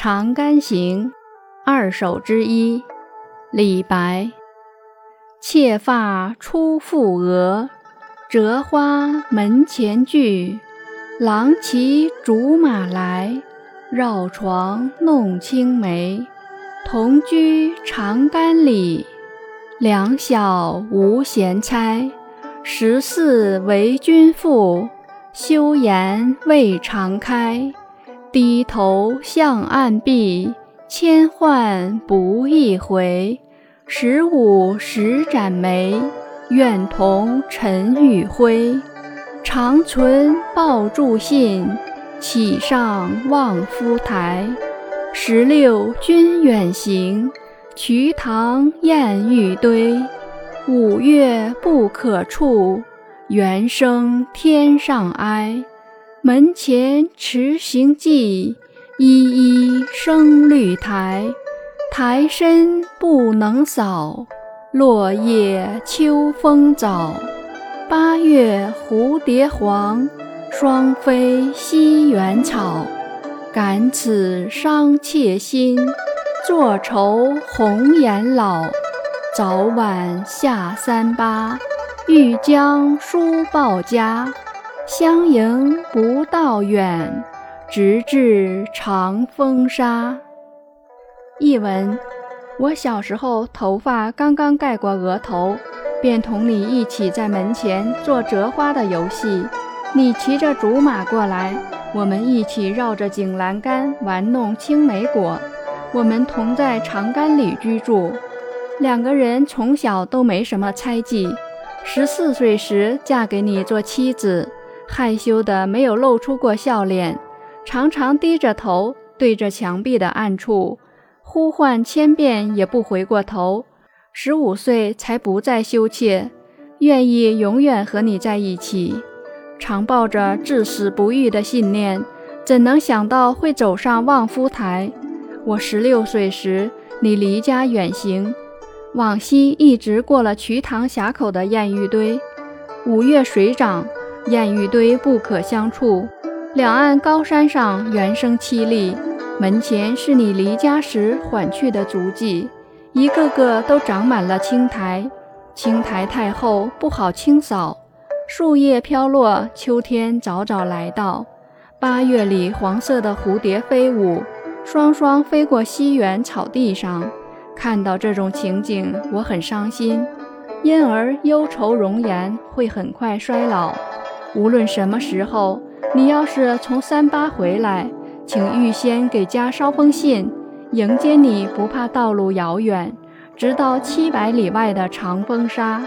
长干行》二首之一，李白。妾发初覆额，折花门前剧。郎骑竹马来，绕床弄青梅。同居长干里，两小无嫌猜。十四为君妇，休言未尝开。低头向暗壁，千唤不一回。十五时展眉，愿同尘与灰。长存抱柱信，岂上望夫台。十六君远行，瞿塘滟玉堆。五月不可触，猿声天上哀。门前迟行迹，依依生绿苔。苔深不能扫，落叶秋风早。八月蝴蝶黄，双飞西园草。感此伤妾心，坐愁红颜老。早晚下三巴，欲将书报家。相迎不道远，直至长风沙。译文：我小时候头发刚刚盖过额头，便同你一起在门前做折花的游戏。你骑着竹马过来，我们一起绕着井栏杆玩弄青梅果。我们同在长干里居住，两个人从小都没什么猜忌。十四岁时嫁给你做妻子。害羞的没有露出过笑脸，常常低着头对着墙壁的暗处，呼唤千遍也不回过头。十五岁才不再羞怯，愿意永远和你在一起，常抱着至死不渝的信念，怎能想到会走上望夫台？我十六岁时，你离家远行，往西一直过了瞿塘峡口的艳遇堆，五月水涨。燕玉堆不可相处，两岸高山上猿声凄厉。门前是你离家时缓去的足迹，一个个都长满了青苔，青苔太厚不好清扫。树叶飘落，秋天早早来到。八月里，黄色的蝴蝶飞舞，双双飞过西园草地上。看到这种情景，我很伤心，因而忧愁容颜会很快衰老。无论什么时候，你要是从三八回来，请预先给家捎封信，迎接你不怕道路遥远，直到七百里外的长风沙。